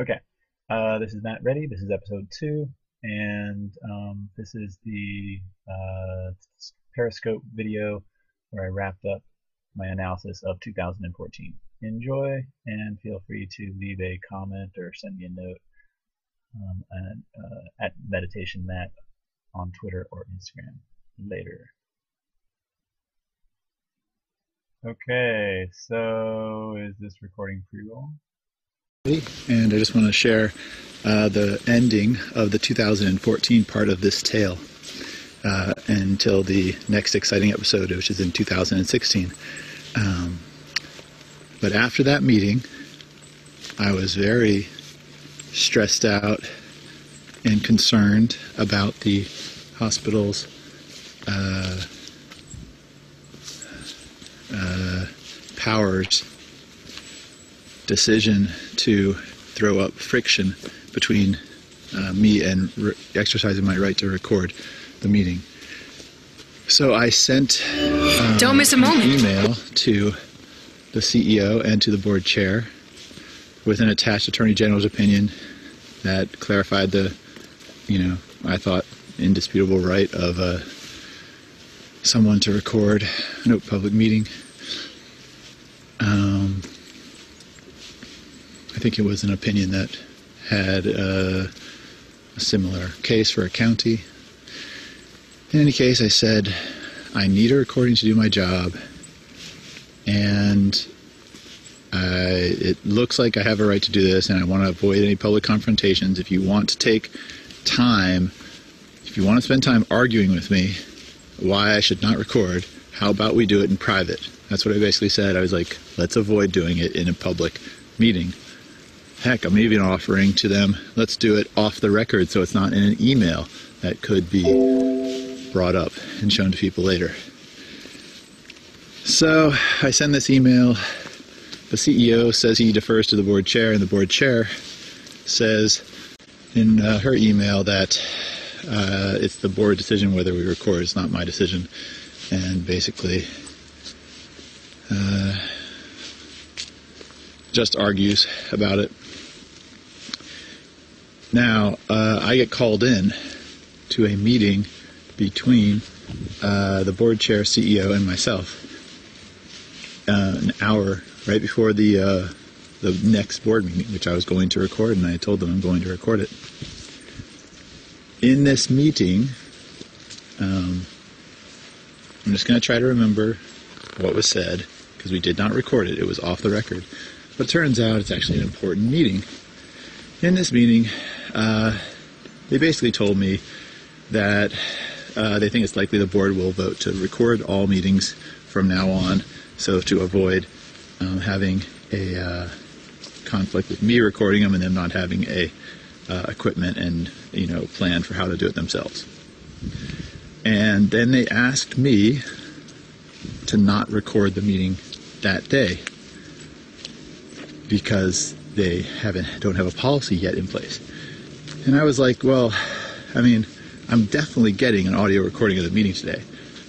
Okay, uh, this is Matt Reddy. This is episode two, and um, this is the uh, Periscope video where I wrapped up my analysis of 2014. Enjoy, and feel free to leave a comment or send me a note um, at, uh, at Meditation Matt on Twitter or Instagram later. Okay, so is this recording pre-roll? And I just want to share uh, the ending of the 2014 part of this tale uh, until the next exciting episode, which is in 2016. Um, but after that meeting, I was very stressed out and concerned about the hospital's uh, uh, powers decision to throw up friction between uh, me and exercising my right to record the meeting. So I sent uh, don't miss a moment email to the CEO and to the board chair with an attached attorney general's opinion that clarified the, you know, I thought indisputable right of uh, someone to record a public meeting. Um, think it was an opinion that had uh, a similar case for a county. In any case, I said, I need a recording to do my job, and I, it looks like I have a right to do this, and I want to avoid any public confrontations. If you want to take time, if you want to spend time arguing with me why I should not record, how about we do it in private? That's what I basically said. I was like, let's avoid doing it in a public meeting. Heck, I'm even offering to them, let's do it off the record so it's not in an email that could be brought up and shown to people later. So I send this email. The CEO says he defers to the board chair, and the board chair says in uh, her email that uh, it's the board decision whether we record. It's not my decision. And basically, uh, just argues about it. Now, uh, I get called in to a meeting between uh, the board chair, CEO, and myself uh, an hour right before the uh, the next board meeting, which I was going to record, and I told them I'm going to record it. In this meeting, um, I'm just going to try to remember what was said because we did not record it. It was off the record. But turns out it's actually an important meeting. In this meeting, uh, they basically told me that uh, they think it's likely the board will vote to record all meetings from now on, so to avoid um, having a uh, conflict with me recording them and them not having a uh, equipment and you know plan for how to do it themselves. And then they asked me to not record the meeting that day because they haven't don't have a policy yet in place. And I was like, well, I mean, I'm definitely getting an audio recording of the meeting today.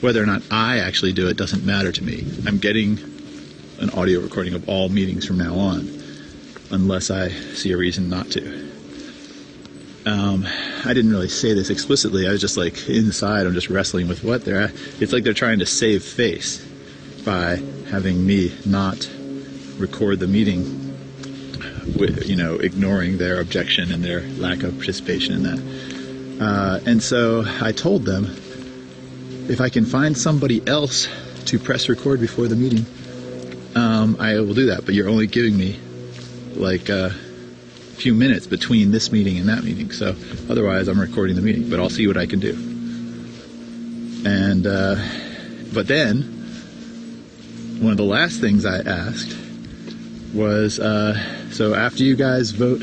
Whether or not I actually do it doesn't matter to me. I'm getting an audio recording of all meetings from now on, unless I see a reason not to. Um, I didn't really say this explicitly. I was just like inside. I'm just wrestling with what they're. It's like they're trying to save face by having me not record the meeting you know, ignoring their objection and their lack of participation in that. Uh, and so I told them if I can find somebody else to press record before the meeting, um, I will do that. But you're only giving me like a few minutes between this meeting and that meeting. So otherwise, I'm recording the meeting. But I'll see what I can do. And uh, but then one of the last things I asked was uh, so after you guys vote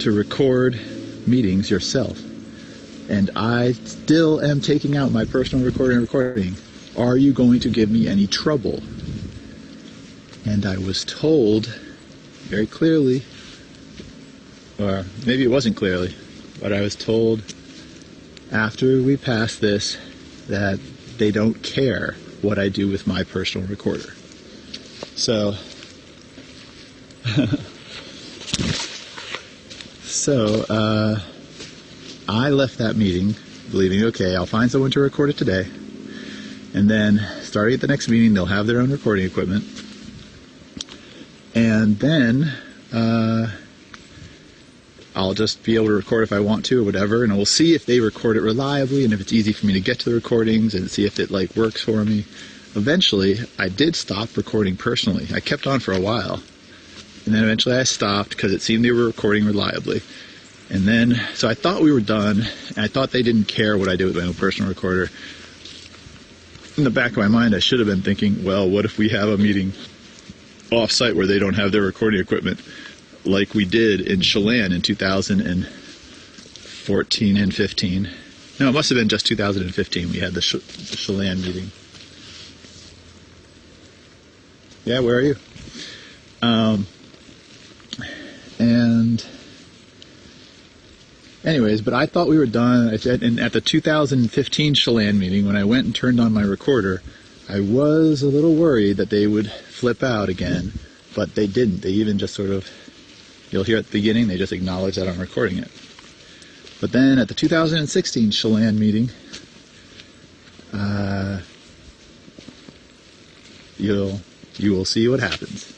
to record meetings yourself, and I still am taking out my personal recording recording, are you going to give me any trouble? And I was told very clearly, or maybe it wasn't clearly, but I was told after we pass this that they don't care what I do with my personal recorder. So so uh, I left that meeting believing, okay, I'll find someone to record it today. And then starting at the next meeting, they'll have their own recording equipment. And then uh, I'll just be able to record if I want to or whatever. And we'll see if they record it reliably and if it's easy for me to get to the recordings and see if it like works for me. Eventually, I did stop recording personally. I kept on for a while. And then eventually I stopped because it seemed they were recording reliably. And then, so I thought we were done, and I thought they didn't care what I did with my own personal recorder. In the back of my mind, I should have been thinking, well, what if we have a meeting off-site where they don't have their recording equipment, like we did in Chelan in 2014 and 15. No, it must have been just 2015. We had the, Ch- the Chelan meeting. Yeah, where are you? Um, and anyways, but I thought we were done. And at the 2015 Chelan meeting, when I went and turned on my recorder, I was a little worried that they would flip out again, but they didn't. They even just sort of, you'll hear at the beginning, they just acknowledge that I'm recording it. But then at the 2016 Chelan meeting, uh, you'll you will see what happens.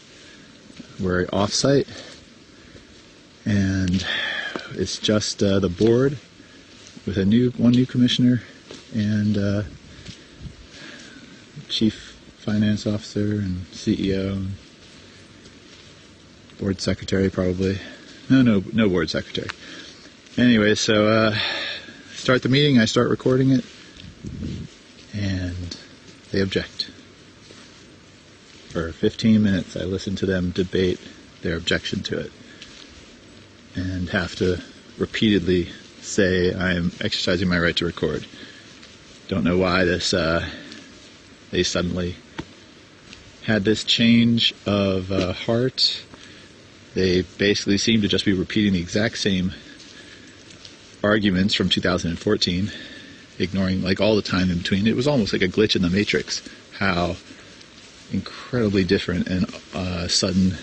We're off-site, and it's just uh, the board with a new one new commissioner and uh, chief finance officer and CEO, and board secretary probably. No, no, no board secretary. Anyway, so uh, start the meeting. I start recording it, and they object. For 15 minutes, I listen to them debate their objection to it and have to repeatedly say I am exercising my right to record. Don't know why this uh, they suddenly had this change of uh, heart. They basically seem to just be repeating the exact same arguments from 2014, ignoring like all the time in between. It was almost like a glitch in the matrix. How incredibly different and uh, sudden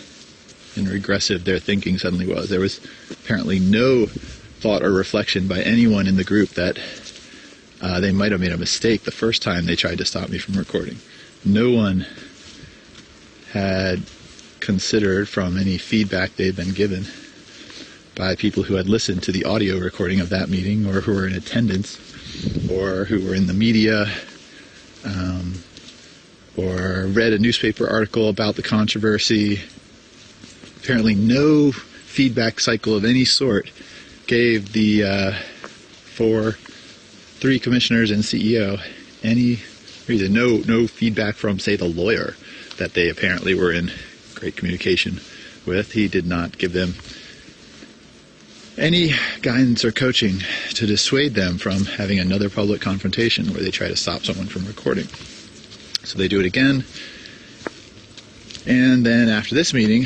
and regressive their thinking suddenly was. There was apparently no thought or reflection by anyone in the group that uh, they might have made a mistake the first time they tried to stop me from recording. No one had considered from any feedback they'd been given by people who had listened to the audio recording of that meeting or who were in attendance or who were in the media um, or read a newspaper article about the controversy. Apparently, no feedback cycle of any sort gave the uh, four, three commissioners and CEO any reason. No, no feedback from, say, the lawyer that they apparently were in great communication with. He did not give them any guidance or coaching to dissuade them from having another public confrontation where they try to stop someone from recording. So they do it again. And then after this meeting,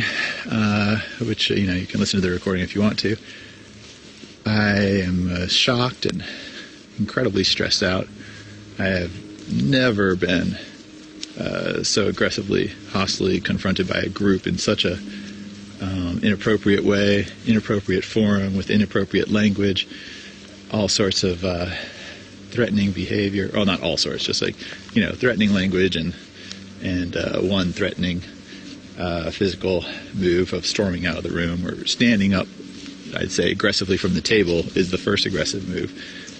uh, which you know you can listen to the recording if you want to, I am uh, shocked and incredibly stressed out. I have never been uh, so aggressively, hostily confronted by a group in such a um, inappropriate way, inappropriate forum with inappropriate language, all sorts of uh, threatening behavior. Well, not all sorts, just like you know, threatening language and and uh, one threatening uh, physical move of storming out of the room or standing up. I'd say aggressively from the table is the first aggressive move,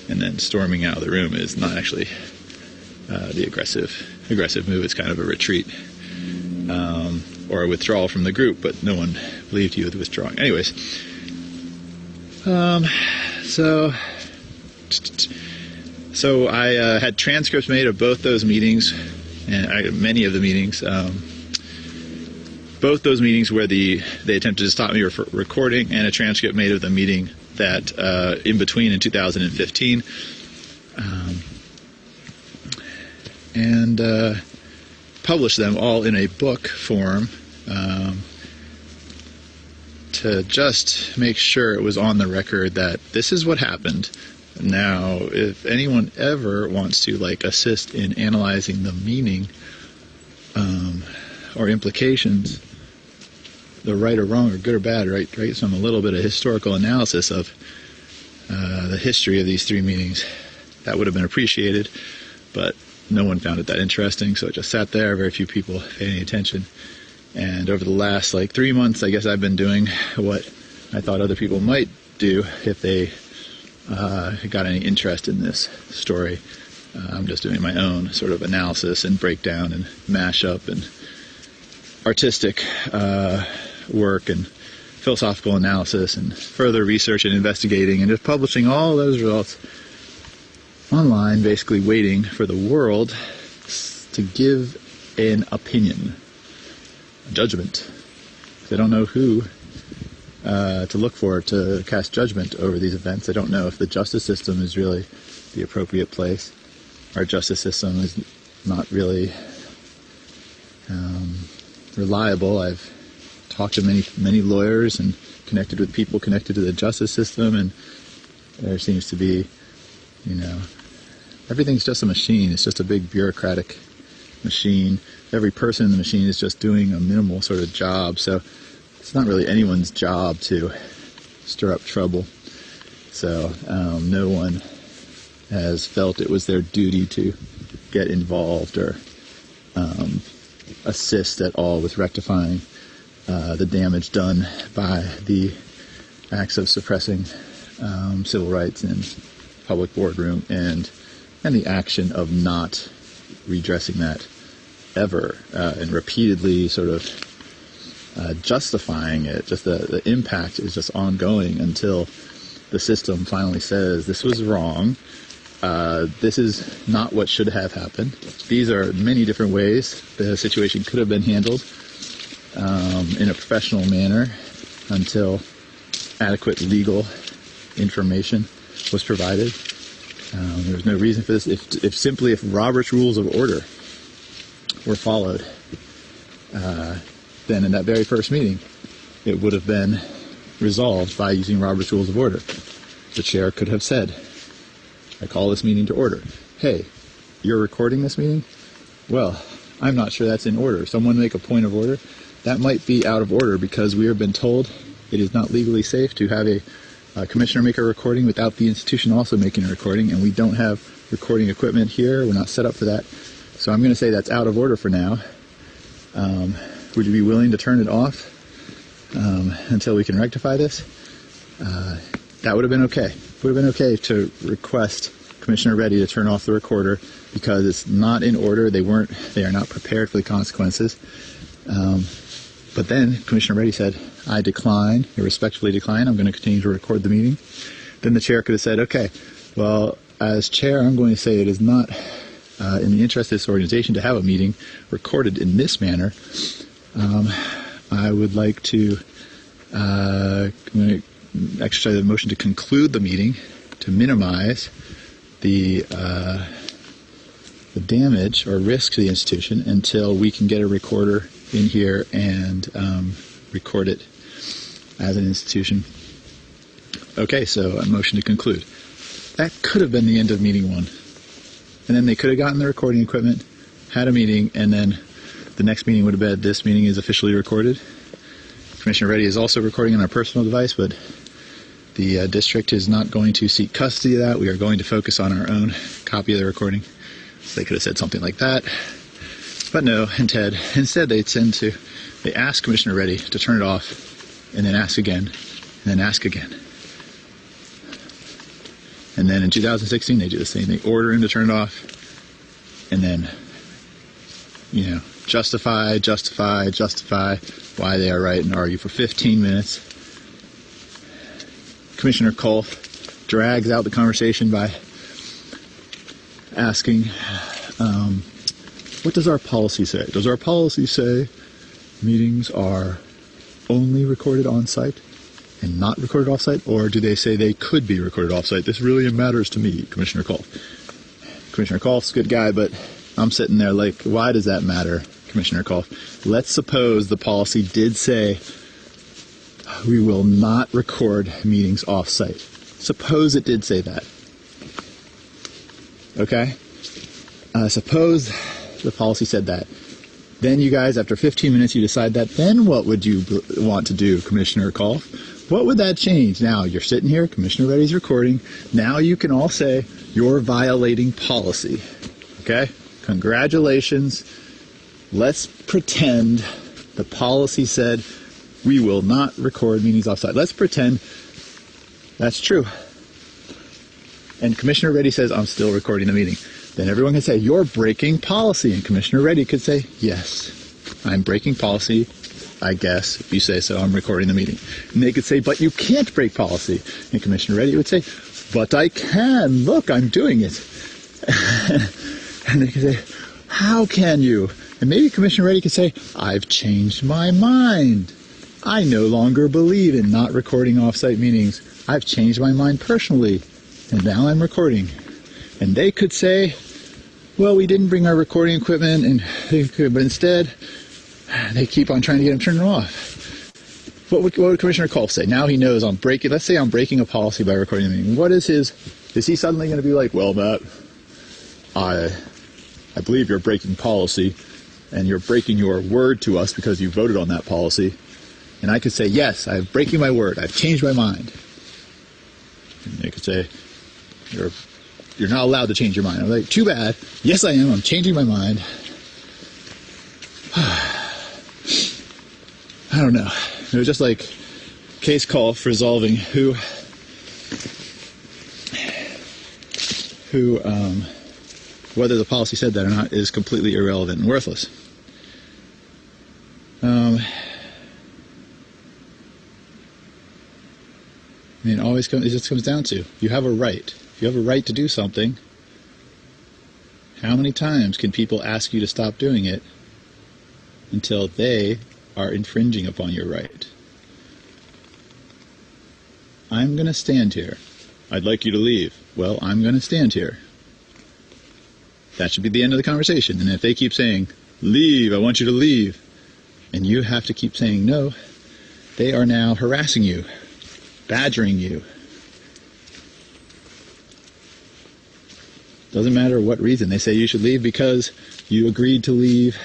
and then storming out of the room is not actually uh, the aggressive aggressive move. It's kind of a retreat um, or a withdrawal from the group, but no one believed you with withdrawing. Anyways, um, so so I uh, had transcripts made of both those meetings, and I, many of the meetings. Um, both those meetings where the they attempted to stop me from recording, and a transcript made of the meeting that uh, in between in 2015. Um, and uh, published them all in a book form um, to just make sure it was on the record that this is what happened. Now, if anyone ever wants to like assist in analyzing the meaning um, or implications the right or wrong or good or bad, right? Right, some a little bit of historical analysis of uh, the history of these three meetings. That would have been appreciated, but no one found it that interesting, so it just sat there. Very few people paid any attention. And over the last like three months, I guess I've been doing what I thought other people might do if they uh, got any interest in this story. Uh, I'm just doing my own sort of analysis and breakdown and mashup and artistic uh, work and philosophical analysis and further research and investigating and just publishing all those results online, basically waiting for the world to give an opinion, a judgment. They don't know who uh, to look for to cast judgment over these events. They don't know if the justice system is really the appropriate place. Our justice system is not really um, reliable. I've talked to many many lawyers and connected with people connected to the justice system, and there seems to be, you know, everything's just a machine. It's just a big bureaucratic machine. Every person in the machine is just doing a minimal sort of job. So it's not really anyone's job to stir up trouble. So um, no one has felt it was their duty to get involved or um, assist at all with rectifying uh, the damage done by the acts of suppressing um, civil rights in public boardroom and and the action of not redressing that ever uh, and repeatedly sort of uh, justifying it. Just the, the impact is just ongoing until the system finally says this was wrong. Uh, this is not what should have happened. These are many different ways the situation could have been handled um, in a professional manner until adequate legal information was provided. Um, there was no reason for this. If, if simply if Robert's rules of order were followed, uh, then in that very first meeting, it would have been resolved by using Robert's rules of order. The chair could have said, I call this meeting to order. Hey, you're recording this meeting? Well, I'm not sure that's in order. Someone make a point of order. That might be out of order because we have been told it is not legally safe to have a, commissioner make a recording without the institution also making a recording, and we don't have recording equipment here. We're not set up for that. So I'm going to say that's out of order for now. Um, would you be willing to turn it off um, until we can rectify this? Uh, that would have been okay. Would have been okay to request Commissioner Reddy to turn off the recorder because it's not in order. They weren't. They are not prepared for the consequences. Um, but then Commissioner Reddy said, "I decline. I respectfully decline. I'm going to continue to record the meeting." Then the chair could have said, "Okay, well, as chair, I'm going to say it is not uh, in the interest of this organization to have a meeting recorded in this manner. Um, I would like to uh, exercise a motion to conclude the meeting to minimize the uh, the damage or risk to the institution until we can get a recorder in here and um, record it as an institution. Okay, so a motion to conclude. That could have been the end of meeting one. And then they could have gotten the recording equipment, had a meeting, and then the next meeting would have been this meeting is officially recorded. Commissioner Reddy is also recording on our personal device, but the uh, district is not going to seek custody of that. We are going to focus on our own copy of the recording. So they could have said something like that. But no, instead, instead they tend to, they ask Commissioner Reddy to turn it off, and then ask again, and then ask again. And then in 2016 they do the same. They order him to turn it off, and then, you know, justify, justify, justify why they are right and argue for 15 minutes. Commissioner Kolff drags out the conversation by asking, um, what does our policy say? Does our policy say meetings are only recorded on site and not recorded off site? Or do they say they could be recorded off site? This really matters to me, Commissioner Kolff. Commissioner Kolff's a good guy, but I'm sitting there like, why does that matter, Commissioner Kolff? Let's suppose the policy did say we will not record meetings off site. Suppose it did say that. Okay? Uh, suppose the policy said that. Then you guys, after 15 minutes, you decide that. Then what would you want to do, Commissioner Kolff? What would that change? Now you're sitting here, Commissioner Reddy's recording. Now you can all say you're violating policy. Okay? Congratulations. Let's pretend the policy said we will not record meetings offsite. Let's pretend that's true. And Commissioner Reddy says, I'm still recording the meeting. Then everyone can say, You're breaking policy. And Commissioner Reddy could say, Yes, I'm breaking policy. I guess, if you say so, I'm recording the meeting. And they could say, But you can't break policy. And Commissioner Reddy would say, But I can. Look, I'm doing it. and they could say, How can you? And maybe Commissioner Reddy could say, I've changed my mind. I no longer believe in not recording offsite meetings. I've changed my mind personally, and now I'm recording. And they could say, well, we didn't bring our recording equipment, and but instead, they keep on trying to get him turned off. What would, what would Commissioner Kolff say? Now he knows I'm breaking, let's say I'm breaking a policy by recording. What is his, is he suddenly going to be like, well, Matt, I, I believe you're breaking policy, and you're breaking your word to us because you voted on that policy. And I could say, yes, I'm breaking my word. I've changed my mind. And they could say, you're, you're not allowed to change your mind. I'm like, too bad. Yes, I am. I'm changing my mind. I don't know. It was just like case call for resolving who, who, um, whether the policy said that or not is completely irrelevant and worthless. Um, I mean, always comes, it just comes down to you have a right. If you have a right to do something, how many times can people ask you to stop doing it until they are infringing upon your right? I'm going to stand here. I'd like you to leave. Well, I'm going to stand here. That should be the end of the conversation. And if they keep saying, leave, I want you to leave, and you have to keep saying no, they are now harassing you badgering you. Doesn't matter what reason. They say you should leave because you agreed to leave.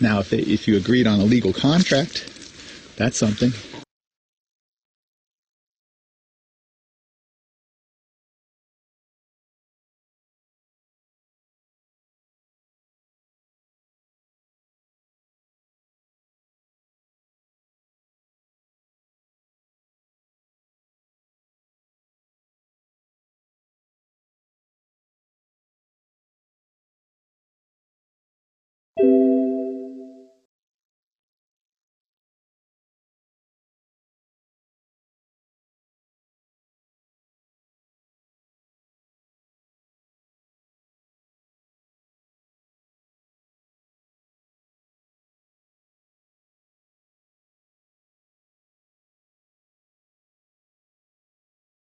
Now, if, they, if you agreed on a legal contract, that's something.